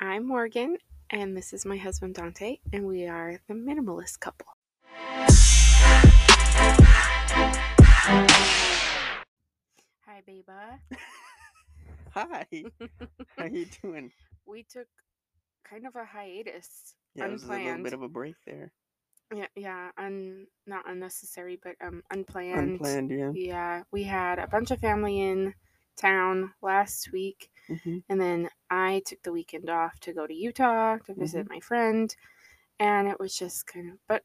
I'm Morgan, and this is my husband Dante, and we are the minimalist couple. Hi, Beba. Hi. How you doing? we took kind of a hiatus. Yeah, it was a little bit of a break there. Yeah, yeah, un not unnecessary, but um unplanned. Unplanned, yeah. Yeah, we had a bunch of family in town last week, hmm and then I took the weekend off to go to Utah to visit my friend, and it was just kind of. But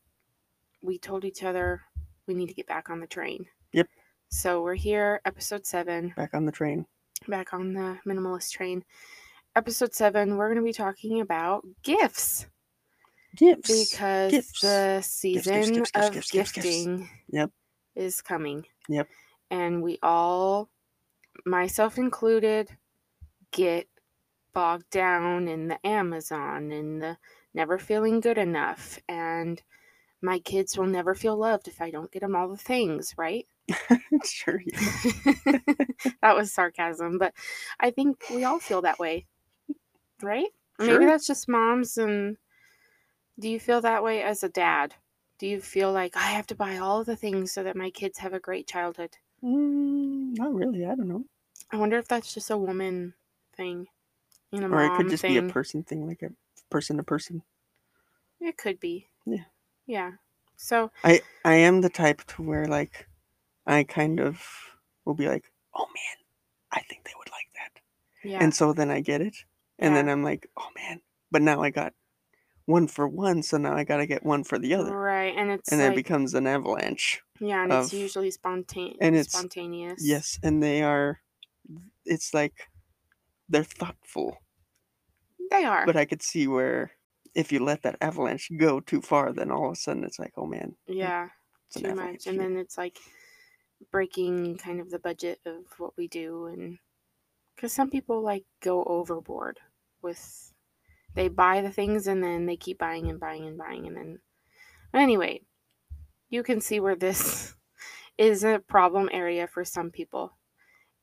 we told each other we need to get back on the train. Yep. So we're here, episode seven, Back on the train. back on the minimalist train. Episode seven, we're going to be talking about gifts Gifts. because Gifts. the season gifts, of gifts, gifts. gifting Yep. is coming. Yep. And we all, myself included, get bogged down in the Amazon and the never feeling good enough. And my kids will never feel loved if I don't get them all the things, right? sure. That was sarcasm, but I think we all feel that way, right? Maybe that's just moms. And do you feel that way as a dad? Do you feel like I have to buy all of the things so that my kids have a great childhood? Mm, not really. I don't know. I wonder if that's just a woman thing and a Or it could just thing. be a person thing, like a person to person. It could be. Yeah. Yeah. So I I am the type to where like I kind of will be like, oh man, I think they would like that. yeah. And so then I get it. And then I'm like, oh man. But now I got one for one, so now I gotta get one for the other. right. And it's And like it becomes an avalanche. yeah, and it's usually spontaneous. and it's- spontaneous. Yes, and they are it's like they're thoughtful. They are. But I could see where if you let that avalanche go too far, then all of a sudden it's like, oh man, mm, yeah. it's Too much. And then it's like breaking kind of the budget of what we do and because some people like go overboard with they buy the things and then they keep buying and buying and buying and then anyway you can see where this is a problem area for some people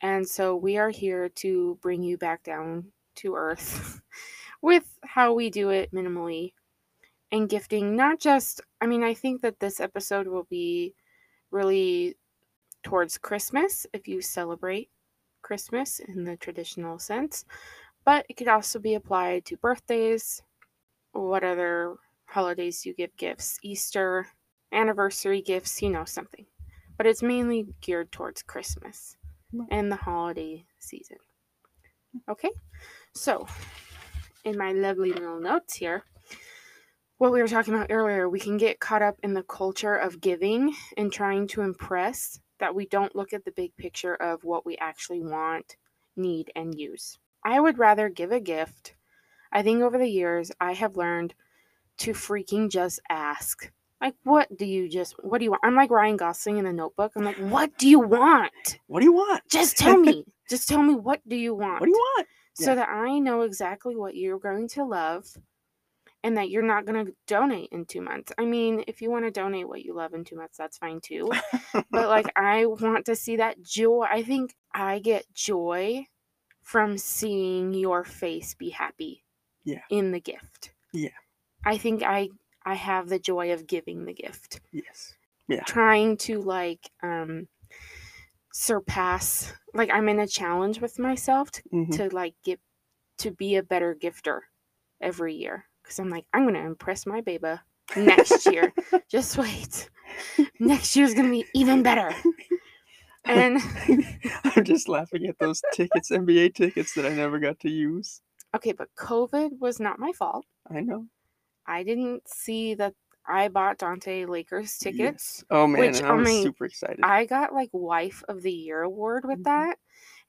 and so we are here to bring you back down to earth with how we do it minimally and gifting not just i mean i think that this episode will be really towards christmas if you celebrate Christmas in the traditional sense, but it could also be applied to birthdays, what other holidays you give gifts, Easter, anniversary gifts, you know, something. But it's mainly geared towards Christmas. And the holiday season. Okay, so in my lovely little notes here, what we were talking about earlier, we can get caught up in the culture of giving and trying to impress that we don't look at the big picture of what we actually want, need, and use. I would rather give a gift. I think over the years, I have learned to freaking just ask. Like, what do you just, what do you want? I'm like Ryan Gosling in the notebook. I'm like, what do you want? what do you want? Just tell me. just tell me, what do you want? What do you want? so Yeah. that I know exactly what you're going to love and that you're not going to donate in two months. I mean, if you want to donate what you love in two months, that's fine too. but like, I want to see that joy. I think I get joy from seeing your face be happy Yeah. in the gift. Yeah. I think I I have the joy of giving the gift. yes. Yeah. Trying to like um surpass like I'm in a challenge with myself to hmm to like get to be a better gifter every year because I'm like I'm gonna impress my baba next year. Just wait, next year's gonna be even better. And I'm just laughing at those tickets, NBA tickets that I never got to use. okay, but COVID was not my fault. I know. I didn't see that I bought Dante Lakers tickets. Yes. Oh man, which, I I was mean, super excited. I got like wife of the year award with Mhm. that.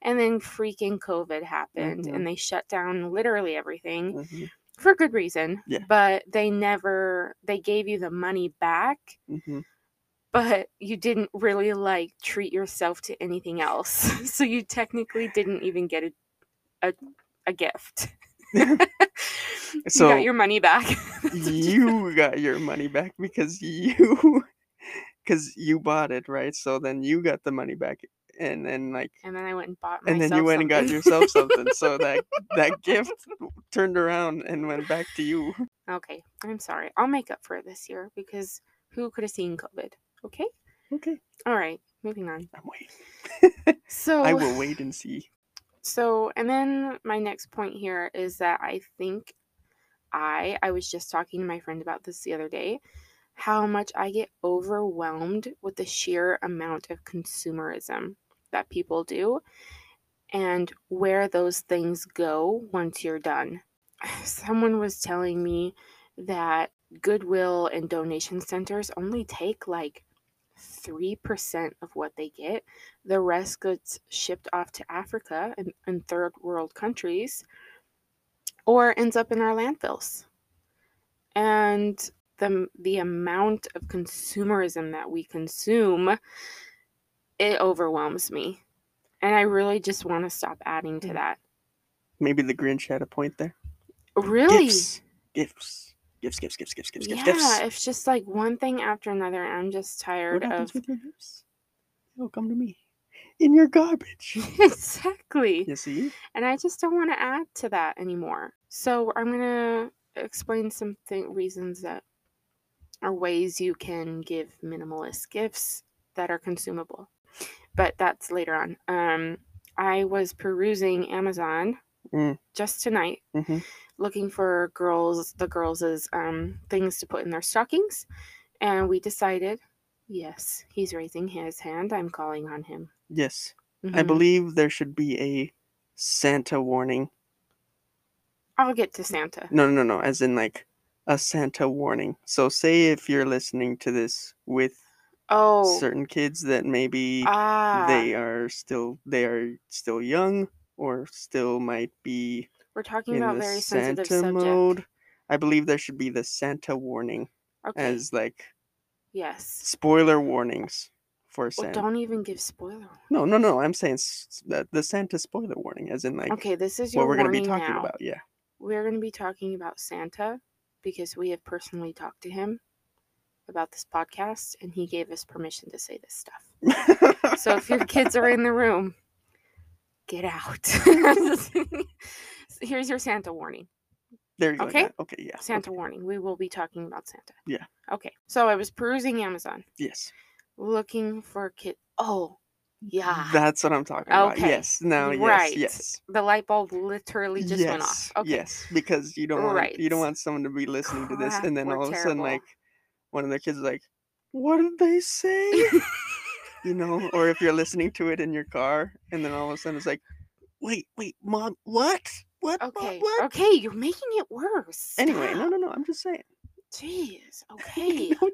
And then freaking COVID happened Mhm. and they shut down literally everything. Mhm, for good reason. Yeah. But they never they gave you the money back, mhm. but you didn't really like treat yourself to anything else. so you technically didn't even get a a, a gift. you got your money back. you got your money back because you because you bought it right so then you got the money back and then like And then I went and bought myself and then you went and got yourself something. so that that gift turned around and went back to you. okay, I'm sorry. I'll make up for it this year because who could have seen COVID? Okay? Okay, All right, moving on. I'm waiting. So I will wait and see. So, and then my next point here is that I think I I was just talking to my friend about this the other day how much I get overwhelmed with the sheer amount of consumerism that people do and where those things go once you're done. Someone was telling me that Goodwill and donation centers only take like 3% of what they get. The rest gets shipped off to Africa and, and third world countries or ends up in our landfills. And the, the amount of consumerism that we consume, it overwhelms me. And I really just want to stop adding to Mm. that. Maybe the Grinch had a point there. Really? Gifts, gifts, gifts, gifts, gifts, gifts, gifts, yeah, gifts. it's just like one thing after another. I'm just tired What of. with your gifts? They'll come to me in your garbage. exactly. You see? And I just don't want to add to that anymore. So I'm going to explain some th- reasons that are ways you can give minimalist gifts that are consumable. But that's later on. Um, I was perusing Amazon Mm. just tonight, Mhm. looking for girls, the girls' um, things to put in their stockings, and we decided, yes, he's raising his hand. I'm calling on him. Yes. I Mhm. believe there should be a Santa warning. I'll get to Santa. No, no, no, no. As in like a Santa warning. So say if you're listening to this with Oh, certain kids that maybe ah, they are still they are still young or still might be we're talking in about the very Santa sensitive subject. mode. I believe there should be the Santa warning Okay. as like yes. spoiler warnings for Well, Santa. don't even give spoiler. No, no, no. I'm saying s- the, the Santa spoiler warning, as in like Okay, this is your what we're going to warning be talking now. about. Yeah. We're going to be talking about Santa because we have personally talked to him about this podcast, and he gave us permission to say this stuff. So if your kids are in the room, get out. Here's your Santa warning. there you go. okay. Okay. Yeah. Santa okay, warning. We will be talking about Santa. Yeah. Okay. So I was perusing Amazon Yes. looking for kid. Oh, yeah. That's what I'm talking about. Yes. No. yes. right. Yes. the light bulb literally just yes. went off. Okay. Yes. Because you don't want you don't want someone to be listening to this and then all of a sudden like one of their kids is like, "What did they say?" you know, or if you're listening to it in your car and then all of a sudden it's like, "Wait, wait, mom, what? What? Mom, Okay. what?" Okay, you're making it worse. Anyway, no, no, no. I'm just saying. Jeez. Okay. No.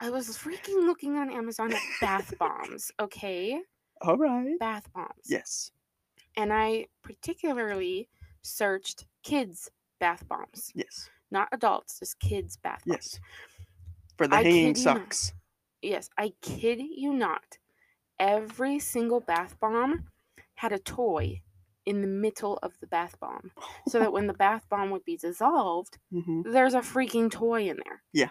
I was freaking looking on Amazon at bath bombs. Okay. all right. Bath bombs. Yes. And I particularly searched kids bath bombs, Yes. not adults, just kids bath bombs. Yes. For the I hanging socks. Yes, I kid you not. Every single bath bomb had a toy in the middle of the bath bomb. So that when the bath bomb would be dissolved, hmm there's a freaking toy in there. Yeah.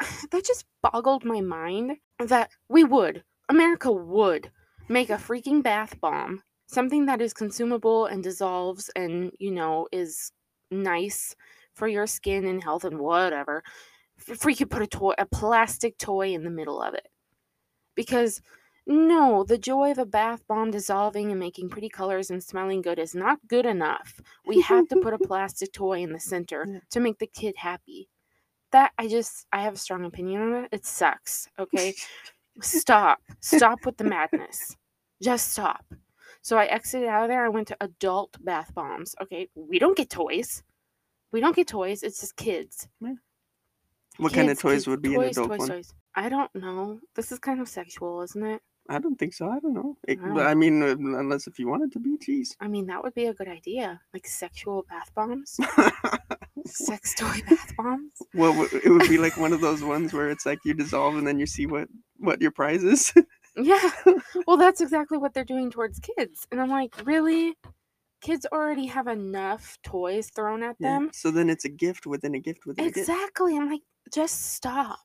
That just boggled my mind that we would, America would, make a freaking bath bomb, something that is consumable and dissolves and, you know, is nice for your skin and health and whatever. Could put a toy, a plastic toy in the middle of it. Because no, the joy of a bath bomb dissolving and making pretty colors and smelling good is not good enough. We have to put a plastic toy in the center Yeah. to make the kid happy. That I just I have a strong opinion on it. It sucks. Okay. stop. Stop with the madness. Just stop. So I exited out of there. I went to adult bath bombs. Okay. We don't get toys. We don't get toys. It's just kids. What kind of toys would be toys, an adult toys, one? toys. I don't know. This is kind of sexual, isn't it? I don't think so. I don't know. It, I I mean, uh, unless if you wanted to be, jeez. I mean, that would be a good idea. Like sexual bath bombs, sex toy bath bombs. well, it would be like one of those ones where it's like you dissolve and then you see what what your prize is. Yeah. Well, that's exactly what they're doing towards kids. And I'm like, really? Kids already have enough toys thrown at Yeah, them. So then it's a gift within a gift within a gift. Exactly. I'm like, just stop.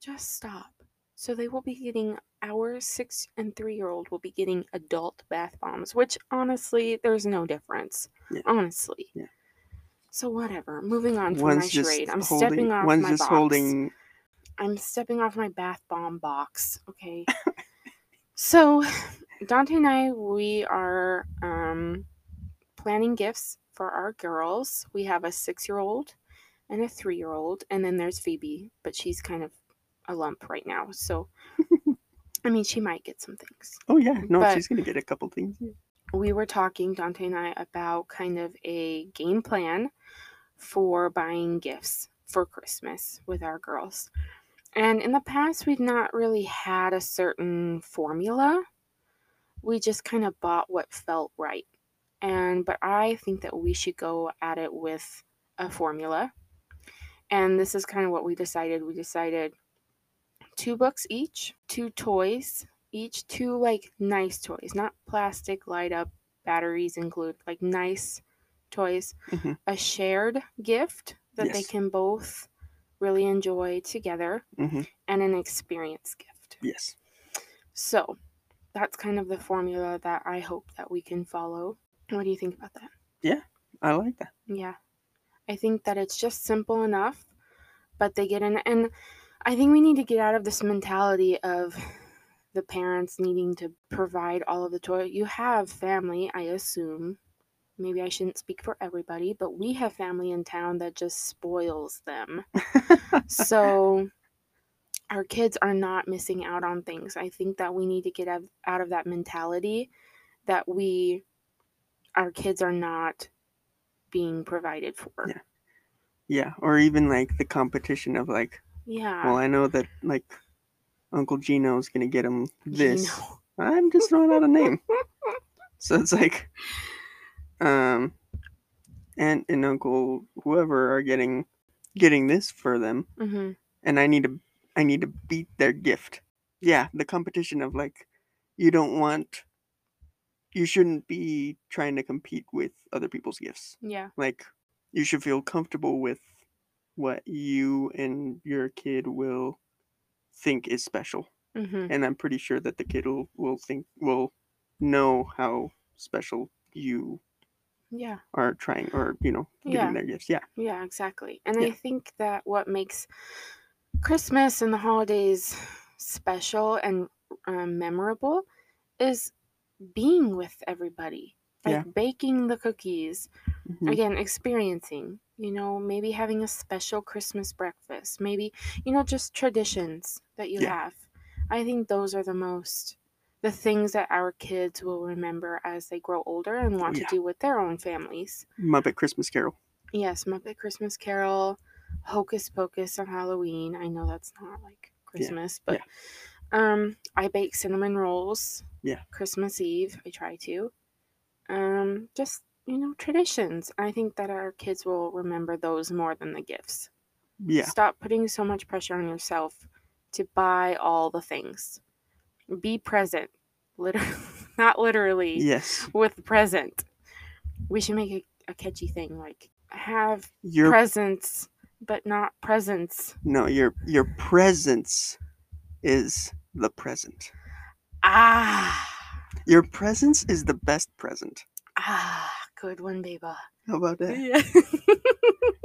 Just stop. So they will be getting our six and three year old will be getting adult bath bombs, which honestly, there's no difference. Yeah. Honestly. Yeah. So whatever. Moving on from One's my charade. I'm holding. stepping off one's my just box. holding. I'm stepping off my bath bomb box. Okay. so Dante and I, we are um, planning gifts for our girls. We have a six year old and a three year old, and then there's Phoebe, but she's kind of a lump right now. So, I mean, she might get some things. Oh yeah, no, But- she's gonna get a couple things. We were talking, Dante and I, about kind of a game plan for buying gifts for Christmas with our girls. And in the past, we've not really had a certain formula. We just kind of bought what felt right. And but I think that we should go at it with a formula. And this is kind of what we decided. We decided two books each, two toys each, two like nice toys, not plastic light up batteries include, like nice toys, Mhm. a shared gift that they can both really enjoy together, Mhm. and an experience gift. Yes. So that's kind of the formula that I hope that we can follow. What do you think about that? Yeah, I like that. Yeah. I think that it's just simple enough, but they get in and I think we need to get out of this mentality of the parents needing to provide all of the toy. You have family, I assume. Maybe I shouldn't speak for everybody, but we have family in town that just spoils them. so our kids are not missing out on things. I think that we need to get out- out of that mentality that we our kids are not being provided for. Yeah. Yeah, or even like the competition of like, Yeah. well, I know that like Uncle Gino's gonna get him this. Gino. I'm just throwing out a name. So it's like, um, Aunt and Uncle whoever are getting getting this for them, hmm and I need to I need to beat their gift. Yeah, the competition of like, you don't want, you shouldn't be trying to compete with other people's gifts. Yeah. Like, you should feel comfortable with what you and your kid will think is special hmm and I'm pretty sure that the kid will, will think will know how special you Yeah. are trying or you know giving Yeah. their gifts. Yeah, Yeah, exactly. And I think that what makes Christmas and the holidays special and um, memorable is being with everybody. Like Yeah. baking the cookies, Mhm. again, experiencing, you know, maybe having a special Christmas breakfast, maybe, you know, just traditions that you Yeah. have. I think those are the most, the things that our kids will remember as they grow older and want Yeah. to do with their own families. Muppet Christmas Carol. Yes, Muppet Christmas Carol, Hocus Pocus on Halloween. I know that's not like Christmas, but um I bake cinnamon rolls. Yeah. Christmas Eve, I try to. Um just, you know, traditions. I think that our kids will remember those more than the gifts. Yeah, Stop putting so much pressure on yourself to buy all the things. Be present. Literally not literally yes. with present. We should make a, a catchy thing like have Your presence but not presents. no, your your presence is the present. Ah, Your presence is the best present. ah, good one, Beba. How about that? Yeah.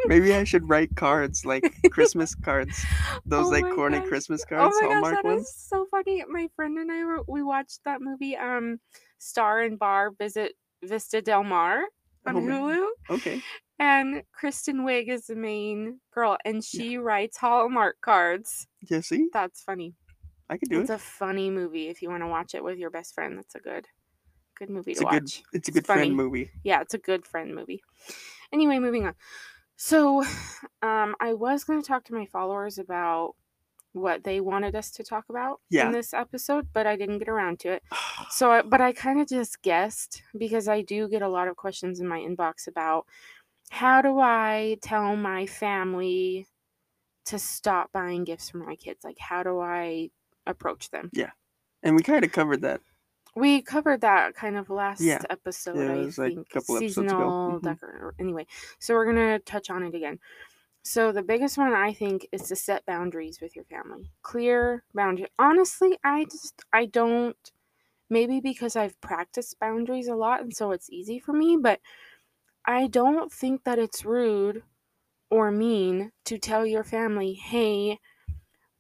Maybe I should write cards like Christmas cards. Those Oh like corny gosh. Christmas oh cards, my gosh, Hallmark that is ones. so funny. My friend and I were, we watched that movie, um, Star and Bar Visit Vista Del Mar on Oh Hulu, Okay. and Kristen Wiig is the main girl, and she writes Hallmark cards. Yeah, see? That's funny. I could do It's it. It's a funny movie if you want to watch it with your best friend. That's a good, good movie It's to a good watch. it's a good funny. friend movie. Yeah, it's a good friend movie. Anyway, moving on. So, um, I was going to talk to my followers about what they wanted us to talk about Yeah. in this episode, but I didn't get around to it. So, I, but I kind of just guessed because I do get a lot of questions in my inbox about how do I tell my family to stop buying gifts for my kids? Like, how do I approach them? Yeah. And we kind of covered that. We covered that kind of last Yeah. episode, Yeah, it I was, like, a think. couple episodes ago. Seasonal Mhm. decor. Anyway, so we're gonna touch on it again. So the biggest one I think is to set boundaries with your family. Clear boundaries. Honestly, I just I don't maybe because I've practiced boundaries a lot and so it's easy for me, but I don't think that it's rude or mean to tell your family, "Hey,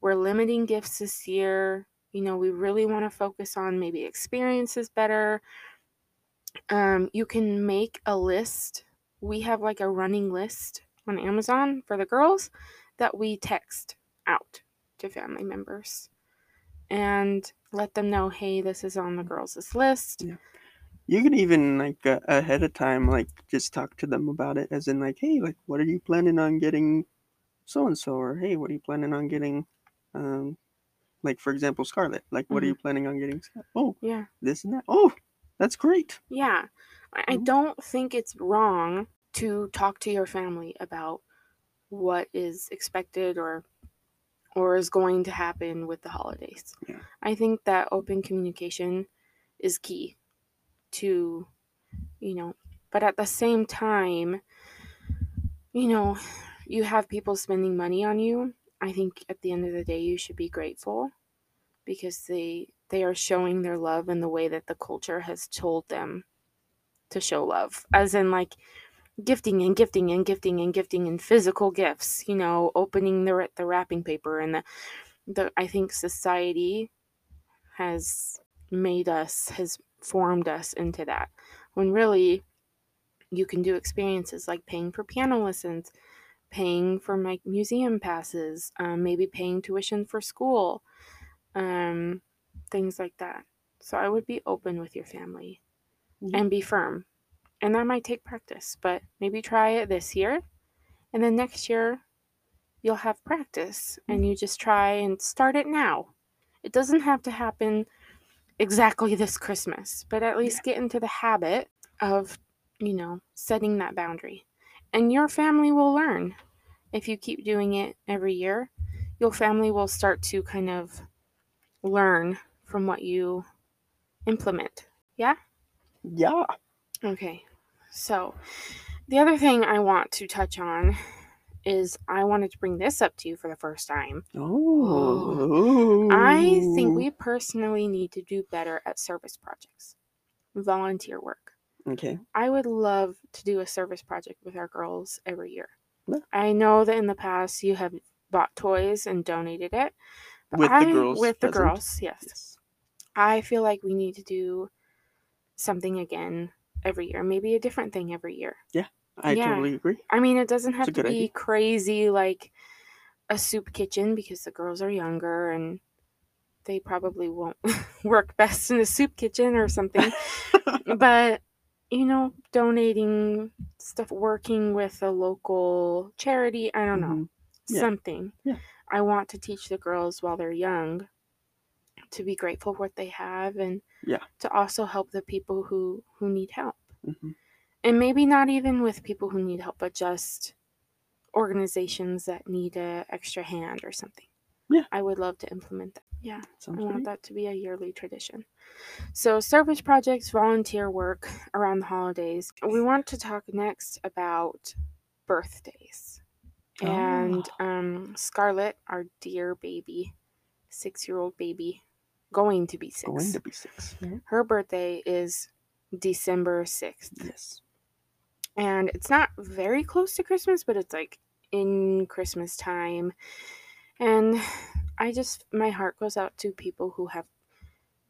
we're limiting gifts this year. You know, we really want to focus on maybe experiences better." Um, you can make a list. We have like a running list on Amazon for the girls that we text out to family members and let them know, hey, this is on the girls' list. Yeah. You could even like uh, ahead of time, like just talk to them about it, as in like, hey, like, what are you planning on getting, so and so, or hey, what are you planning on getting, um, like for example, Scarlett, like, what are Mhm. you planning on getting? Oh, Yeah. this and that. Oh, that's great. Yeah. I, I Mhm. don't think it's wrong to talk to your family about what is expected or or is going to happen with the holidays. Yeah. I think that open communication is key to you know, but at the same time, you know, you have people spending money on you. I think at the end of the day you should be grateful because they they are showing their love in the way that the culture has told them to show love. As in like gifting and gifting and gifting and gifting and physical gifts, you know, opening the the wrapping paper and the the I think society has made us has formed us into that. When really you can do experiences like paying for piano lessons, paying for my museum passes, um, maybe paying tuition for school, um, things like that. So I would be open with your family Yeah. and be firm. And that might take practice, but maybe try it this year. And then next year, you'll have practice and you just try and start it now. It doesn't have to happen exactly this Christmas, but at least get into the habit of, you know, setting that boundary. And your family will learn. If you keep doing it every year, your family will start to kind of learn from what you implement. Yeah. Yeah. Okay. So, the other thing I want to touch on is I wanted to bring this up to you for the first time. Oh. I think we personally need to do better at service projects, volunteer work. Okay. I would love to do a service project with our girls every year. Yeah. I know that in the past you have bought toys and donated it. but With the I- girls With the present? girls, yes. Yes. I feel like we need to do something again every year, maybe a different thing every year. Yeah, I Yeah. totally agree. I mean, it doesn't have to be idea. crazy like a soup kitchen because the girls are younger and they probably won't work best in a soup kitchen or something. but, you know, donating stuff, working with a local charity, I don't know, Mhm. Yeah. something. Yeah. I want to teach the girls while they're young to be grateful for what they have and Yeah. to also help the people who who need help Mhm. and maybe not even with people who need help, but just organizations that need a extra hand or something. Yeah. I would love to implement that. Yeah, Sounds I want great. that to be a yearly tradition. So, service projects, volunteer work around the holidays. We want to talk next about birthdays. And um, Scarlett, our dear baby, six year old baby, going to be six. Going to be six. Yeah. Her birthday is December 6th Yes. and it's not very close to Christmas, but it's like in Christmas time. And I just, my heart goes out to people who have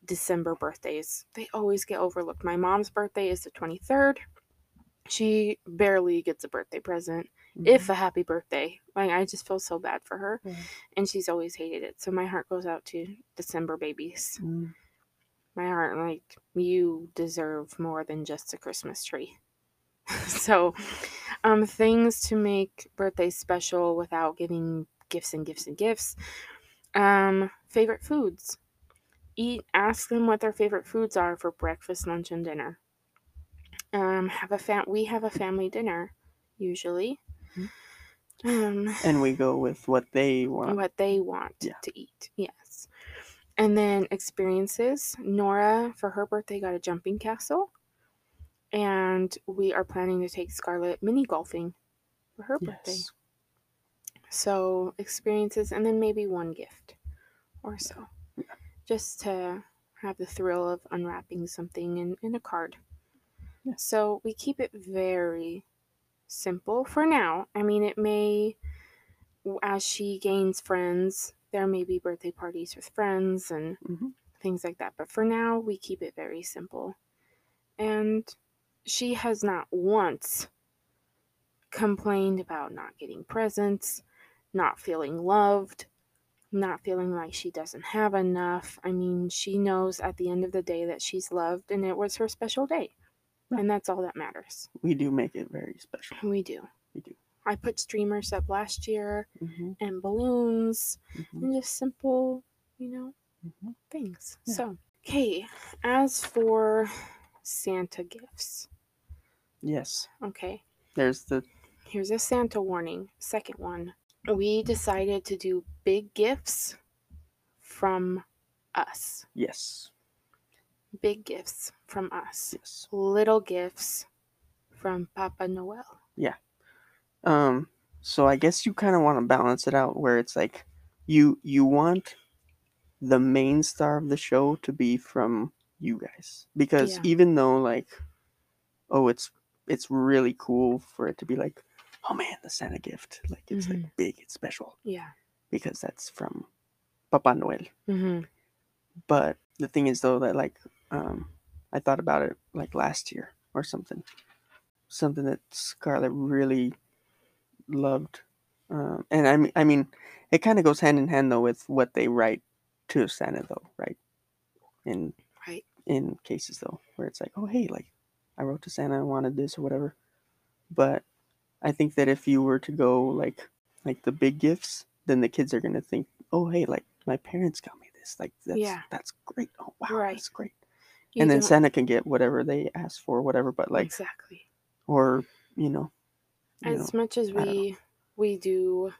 December birthdays. They always get overlooked. My mom's birthday is the 23rd. She barely gets a birthday present, if a happy birthday. Like, I just feel so bad for her. Yeah. And she's always hated it. So my heart goes out to December babies. Mm. My heart, like, you deserve more than just a Christmas tree. so, um, things to make birthdays special without giving gifts and gifts and gifts. Um, favorite foods. Eat. Ask them what their favorite foods are for breakfast, lunch, and dinner. Um, have a fam. We have a family dinner usually. Um, And we go with what they want. what they want Yeah. to eat. Yes. And then experiences. Nora, for her birthday, got a jumping castle. And we are planning to take Scarlett mini golfing for her birthday. So experiences, and then maybe one gift or so, Yeah. just to have the thrill of unwrapping something in, in a card. Yeah. So we keep it very simple for now. I mean, it may, as she gains friends, there may be birthday parties with friends and Mhm. things like that. But for now, we keep it very simple. And she has not once complained about not getting presents, not feeling loved, not feeling like she doesn't have enough. I mean, she knows at the end of the day that she's loved and it was her special day. Yeah. And that's all that matters. We do make it very special. We do. We do. I put streamers up last year hmm and balloons hmm and just simple, you know, hmm things. Yeah. So, okay, as for Santa gifts, Yes. okay, There's the here's a Santa warning. Second one, we decided to do big gifts from us. yes. Big gifts from us. Yes. Little gifts from Papa Noel. Yeah. Um. So I guess you kind of want to balance it out where it's like you you want the main star of the show to be from you guys because Yeah. even though like oh it's it's really cool for it to be like oh man the Santa gift like it's like big it's special Yeah. because that's from Papa Noel Mm-hmm. but the thing is though that like um i thought about it like last year or something something that scarlett really loved um and i mean i mean it kind of goes hand in hand though with what they write to santa though right in Right. in cases though where it's like oh hey like i wrote to santa i wanted this or whatever but i think that if you were to go like like the big gifts then the kids are going to think oh hey like my parents got me this like that's Yeah. that's great oh wow Right. that's great You and then don't- santa can get whatever they ask for whatever but like exactly. or you know you as know, much as we we do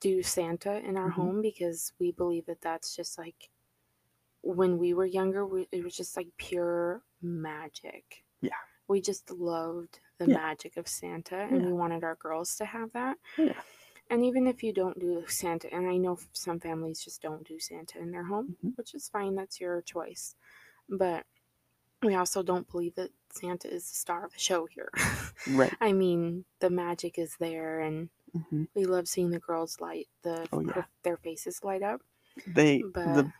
do Santa in our Mhm. home because we believe that that's just like when we were younger we, it was just like pure magic Yeah. We just loved the Yeah. magic of Santa and Yeah. we wanted our girls to have that Yeah. and even if you don't do Santa and I know some families just don't do Santa in their home Mhm. which is fine that's your choice but we also don't believe that Santa is the star of the show here right I mean, the magic is there, and hmm we love seeing the girls light the Oh, yeah. their faces light up. they But the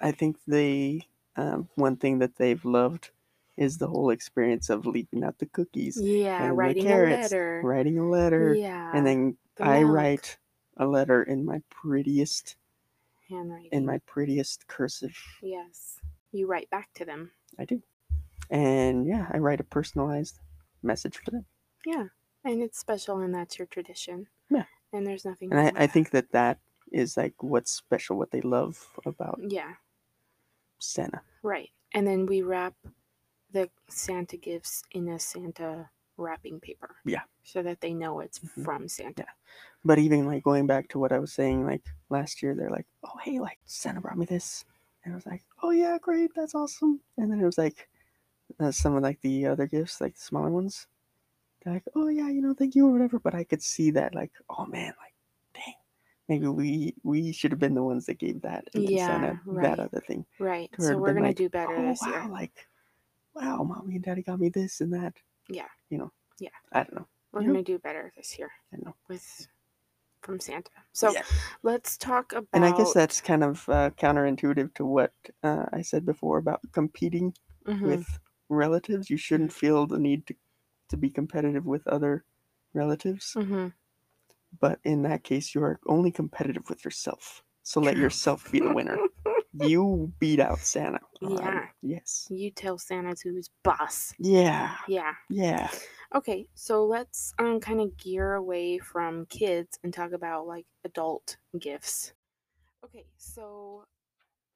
i think they um, one thing that they've loved is the whole experience of leaving out the cookies yeah, writing a carrots, letter. writing a letter Yeah, and then the i milk, write a letter in my prettiest handwriting. in my prettiest cursive yes, you write back to them. i do and yeah i write a personalized message for them Yeah, and it's special, and that's your tradition. Yeah. and there's nothing. and I, I think that that is like what's special what they love about Yeah, santa right. And then we wrap the Santa gifts in a Santa wrapping paper. Yeah. so that they know it's Mhm. from Santa. but even like going back to what i was saying like last year they're like oh hey like santa brought me this and i was like oh yeah great that's awesome and then it was like uh, some of like the other gifts like the smaller ones they're like oh yeah you know thank you or whatever but i could see that like oh man like dang maybe we we should have been the ones that gave that and Yeah, santa right. that other thing Right. So we're gonna like, do better oh this wow year. like wow mommy and daddy got me this and that Yeah. you know Yeah. i don't know We're Yeah. gonna do better this year. I know. With from Santa. So Yeah. let's talk about. and i guess that's kind of uh, counterintuitive to what uh, i said before about competing Mhm. with relatives. You shouldn't feel the need to, to be competitive with other relatives. Mhm. But in that case, you are only competitive with yourself. So let yourself be the winner. You beat out Santa. Yeah. yes. You tell Santa's who's boss. Yeah. Yeah. Yeah. Okay, so let's um kind of gear away from kids and talk about like adult gifts. Okay, so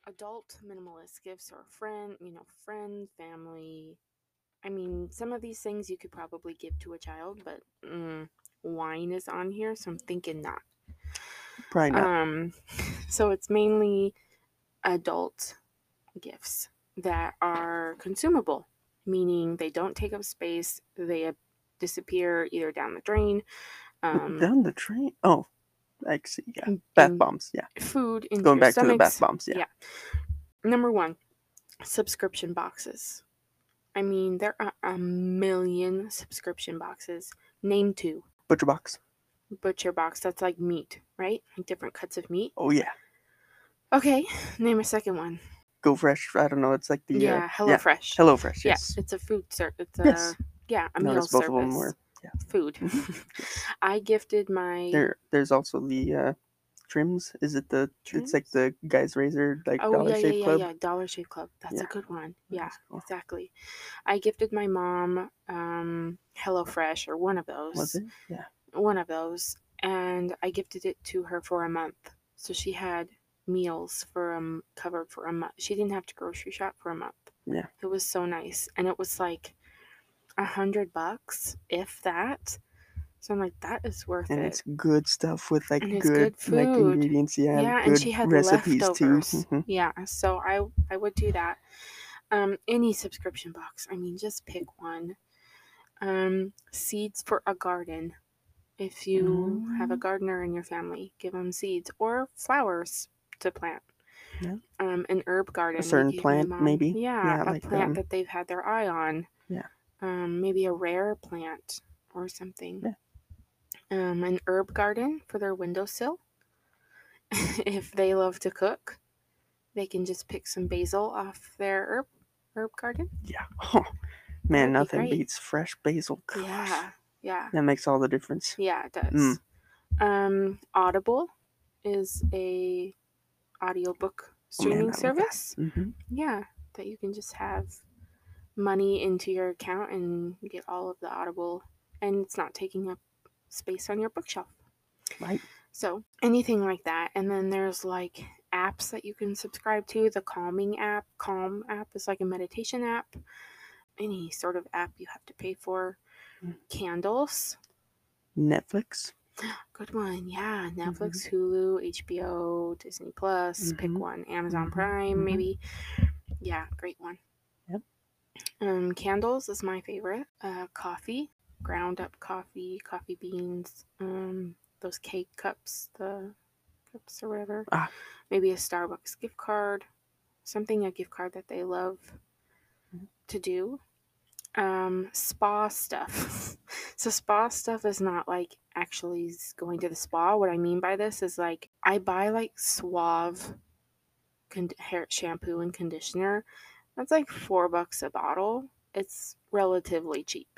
adult minimalist gifts are friend, you know, friend, family. I mean, some of these things you could probably give to a child, but mm, wine is on here, so I'm thinking not. Probably not. Um, so it's mainly adult gifts that are consumable, meaning they don't take up space, they disappear either down the drain. Um, Down the train. Oh. I see. Yeah, bath bombs. Yeah, food into going back to the bath bombs. Yeah, yeah. Number one, subscription boxes. I mean, there are a million subscription boxes. Name two. butcher box. Butcher box, that's like meat, right? Like different cuts of meat. Oh yeah, Okay, name a second one. Go fresh. I don't know. It's like the uh, yeah, Hello yeah. Fresh. Hello Fresh. Yeah, Yes. it's a food service. It's a Yes. yeah, a meal Notice both service. of them were. food. I gifted my There, there's also the uh, trims. Is it the? It's like the guys razor, like oh Dollar yeah, yeah, Shave yeah, Club. yeah, Dollar Shave Club. That's Yeah. a good one. Yeah, cool. exactly. I gifted my mom um Hello Fresh or one of those. Was it? Yeah. One of those, and I gifted it to her for a month. So she had meals for um covered for a month. She didn't have to grocery shop for a month. Yeah. It was so nice, and it was like a hundred bucks, if that. So I'm like, that is worth And it. And it's good stuff with like good, good like food. ingredients. Yeah. yeah, good and she had recipes leftovers. too. Mhm. Yeah, so I I would do that. Um, any subscription box. I mean, just pick one. Um, seeds for a garden. If you have a Mm. gardener in your family, give them seeds or flowers to plant. Yeah. Um, an herb garden. A certain plant, maybe? Yeah, Yeah, a like, plant um, that they've had their eye on. Yeah. Um, maybe a rare plant or something. Yeah. Um, an herb garden for their windowsill. if they love to cook, they can just pick some basil off their herb herb garden. Yeah. Oh, man, That'd nothing great. beats fresh basil. Gosh, Yeah, yeah, That makes all the difference. yeah. It does. Mm. Um, Audible is a audiobook Oh, streaming I love that. service. hmm Yeah, that you can just have money into your account and get all of the Audible, and it's not taking up space on your bookshelf. Right. So anything like that, and then there's like apps that you can subscribe to. The Calming app, Calm app is like a meditation app. Any sort of app you have to pay for. Mm. Candles, Netflix. Good one. Yeah, Mm-hmm. Netflix, Hulu, HBO, Disney Plus. Pick Mhm. one. Amazon Mhm. Prime, Mhm. maybe. Yeah, great one. Yep. Um, candles is my favorite. Uh, coffee, ground up coffee, coffee beans. Um, those K-Cups, the cups or whatever. Ah. Maybe a Starbucks gift card, something a gift card that they love Mhm. to do. Um, spa stuff. so spa stuff is not like actually going to the spa. What I mean by this is like I buy like Suave con- hair shampoo and conditioner. That's like four bucks a bottle. It's relatively cheap.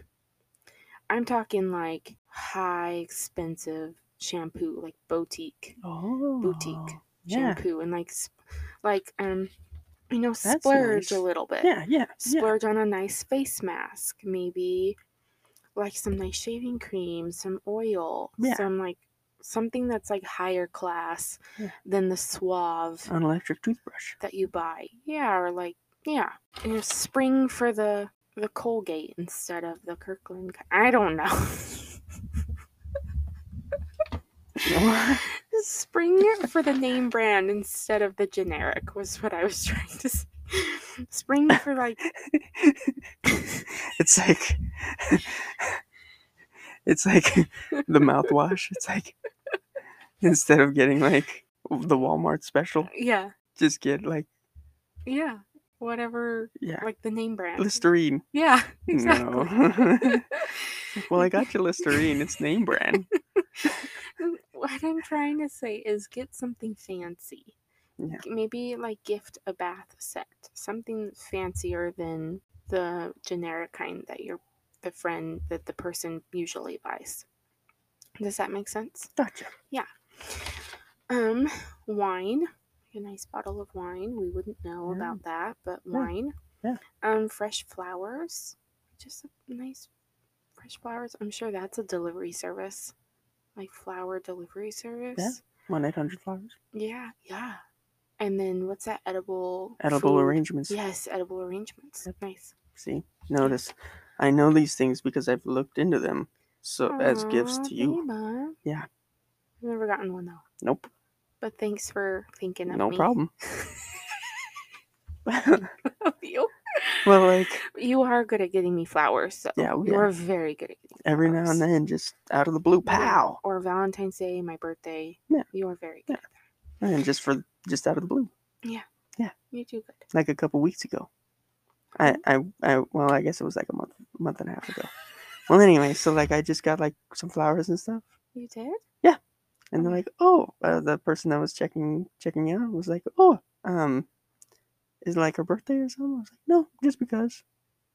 I'm talking like high expensive shampoo, like boutique Oh. boutique Yeah. shampoo, and like like um you know That's splurge nice. a little bit. Yeah. Yeah. Yeah. Splurge on a nice face mask, maybe like some nice shaving cream, some oil, Yeah. some like something that's like higher class Yeah. than the Suave An electric toothbrush. that you buy. Yeah, or like yeah, you know, spring for the the Colgate instead of the Kirkland. I don't know. spring for the name brand instead of the generic was what I was trying to say. Spring for like it's like it's like the mouthwash. It's like instead of getting like the Walmart special, yeah, just get like yeah, whatever yeah, like the name brand. Listerine. Yeah, exactly. No. well, I got you Listerine. It's name brand. What I'm trying to say is get something fancy. Yeah. Maybe like gift a bath set, something fancier than the generic kind that your the friend that the person usually buys. Does that make sense? Gotcha. Yeah. Um, wine, a nice bottle of wine. We wouldn't know Yeah. about that, but Yeah. wine. Yeah. Um, fresh flowers, just a nice fresh flowers. I'm sure that's a delivery service, like flower delivery service. Yeah. One eight hundred flowers. Yeah, yeah. And then what's that edible? Edible food? arrangements. Yes, edible arrangements. Yep. Nice. See, notice, I know these things because I've looked into them. So as gifts to you. Yeah. I've never gotten one though. Nope. But thanks for thinking of No me. problem. You. well, like You are good at getting me flowers, so Yeah, you yeah. are very good at every now and then, just out of the blue, pow, Or Valentine's Day, my birthday. Yeah. You are very good Yeah. and just for just out of the blue, Yeah. Yeah. You do good. like a couple weeks ago. I, I, I, well, I guess it was like a month, month and a half ago. Well, anyway, so like I just got like some flowers and stuff, You did? Yeah. And they're like, oh, uh, the person that was checking checking out was like, oh, um, is it like her birthday or something? I was like, no, just because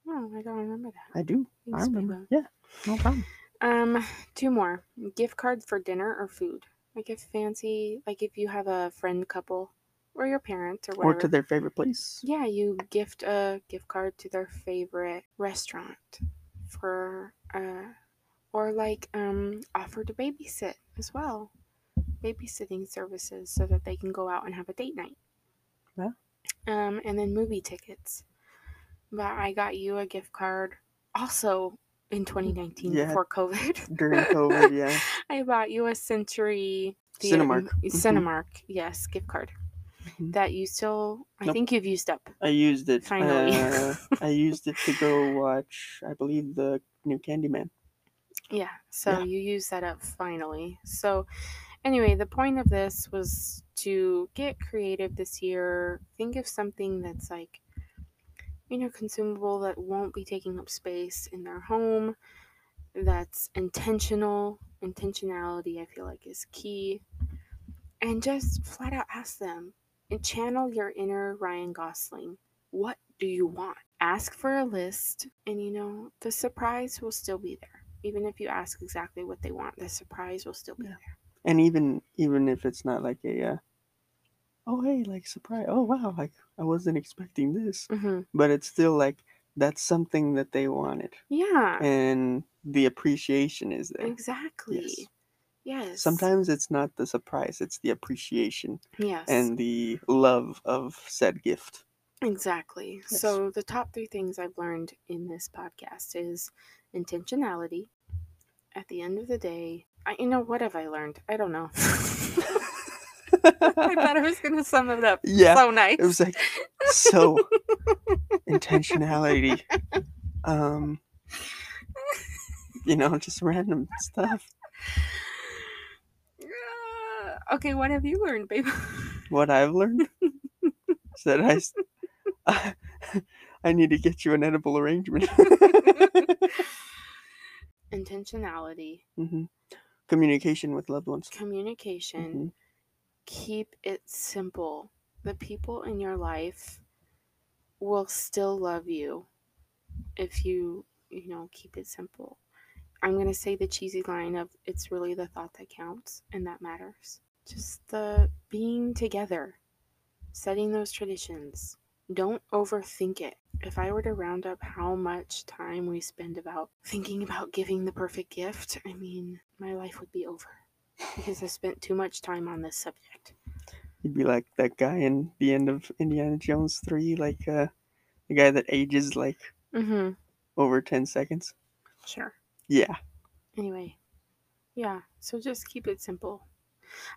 Oh, I don't remember that. I do. I remember. Yeah, no problem. Um, two more. Gift cards for dinner or food. Like if fancy, like if you have a friend couple or your parents or whatever. Or to their favorite place. yeah, you gift a gift card to their favorite restaurant for uh or like um offer to babysit as well. Babysitting services so that they can go out and have a date night. Yeah. Um and then movie tickets. But I got you a gift card also in 2019 Yeah. before COVID. During COVID, yeah. I bought you a Century Theater- Cinemark. Mhm. Cinemark, yes, gift card. Mhm. That you still, I Nope. think you've used up. I used it. Finally. uh, I used it to go watch, I believe, the new Candyman. Yeah, so Yeah. you used that up finally. So, anyway, the point of this was to get creative this year. Think of something that's like, you know, consumable that won't be taking up space in their home, that's intentional. Intentionality, I feel like, is key. And just flat out ask them and channel your inner Ryan Gosling. What do you want? Ask for a list, and you know, the surprise will still be there. Even if you ask exactly what they want, the surprise will still be Yeah. there. And even even if it's not like a, uh, oh hey, like surprise, oh wow, like I wasn't expecting this, hmm but it's still like that's something that they wanted, Yeah, and the appreciation is there. exactly. Yes. Yes. Sometimes it's not the surprise; it's the appreciation Yes. and the love of said gift. Exactly. Yes. So the top three things I've learned in this podcast is intentionality. At the end of the day, I you know what have I learned? I don't know. I thought I was gonna sum it up. Yeah, So nice. it was like so intentionality. Um, you know, just random stuff. Uh, okay, what have you learned, babe? What I've learned is that I, s- I need to get you an edible arrangement. Intentionality, hmm Communication with loved ones. communication, Mhm. keep it simple. The people in your life will still love you if you, you know, keep it simple. I'm going to say the cheesy line of it's really the thought that counts and that matters. Just the being together, setting those traditions. Don't overthink it. If I were to round up how much time we spend about thinking about giving the perfect gift, I mean, my life would be over because I spent too much time on this subject. You'd be like that guy in the end of Indiana Jones 3, like uh, the guy that ages like Mm-hmm. over 10 seconds. Sure. Yeah. Anyway, yeah, so just keep it simple.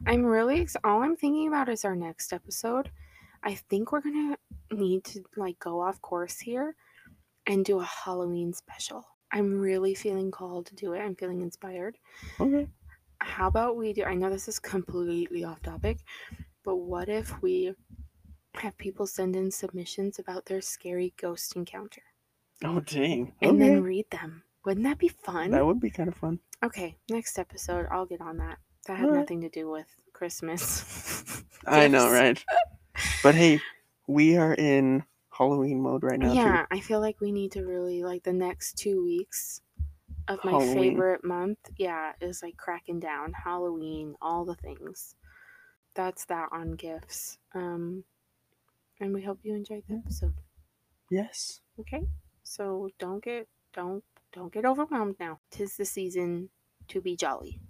I'm really ex- all I'm thinking about is our next episode. I think we're gonna need to like go off course here and do a Halloween special. I'm really feeling called to do it. I'm feeling inspired. Okay. How about we do? I know this is completely off topic, but what if we have people send in submissions about their scary ghost encounter Oh, dang. Okay. and then read them? Wouldn't that be fun? that would be kind of fun. Okay, next episode, I'll get on that. That had Alright. nothing to do with Christmas. I know, right? But hey, we are in Halloween mode right now, Yeah, I feel like we need to really like the next two weeks of my Halloween. favorite month. Yeah, is like cracking down Halloween, all the things. That's that on gifts. Um, and we hope you enjoyed the episode. Yes. Okay, so don't get don't don't get overwhelmed now. Tis the season to be jolly,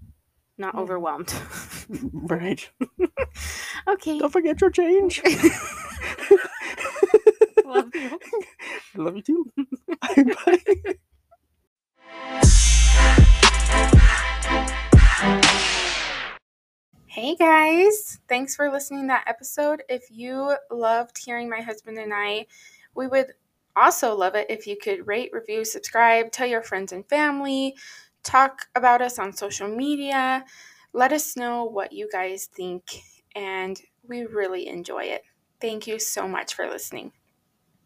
not Yeah. overwhelmed. Right. okay. Don't forget your change. Love you. I love you too. Bye bye. Hey guys, thanks for listening to that episode. If you loved hearing my husband and I, we would also love it if you could rate, review, subscribe, tell your friends and family, talk about us on social media. Let us know what you guys think, and we really enjoy it. Thank you so much for listening.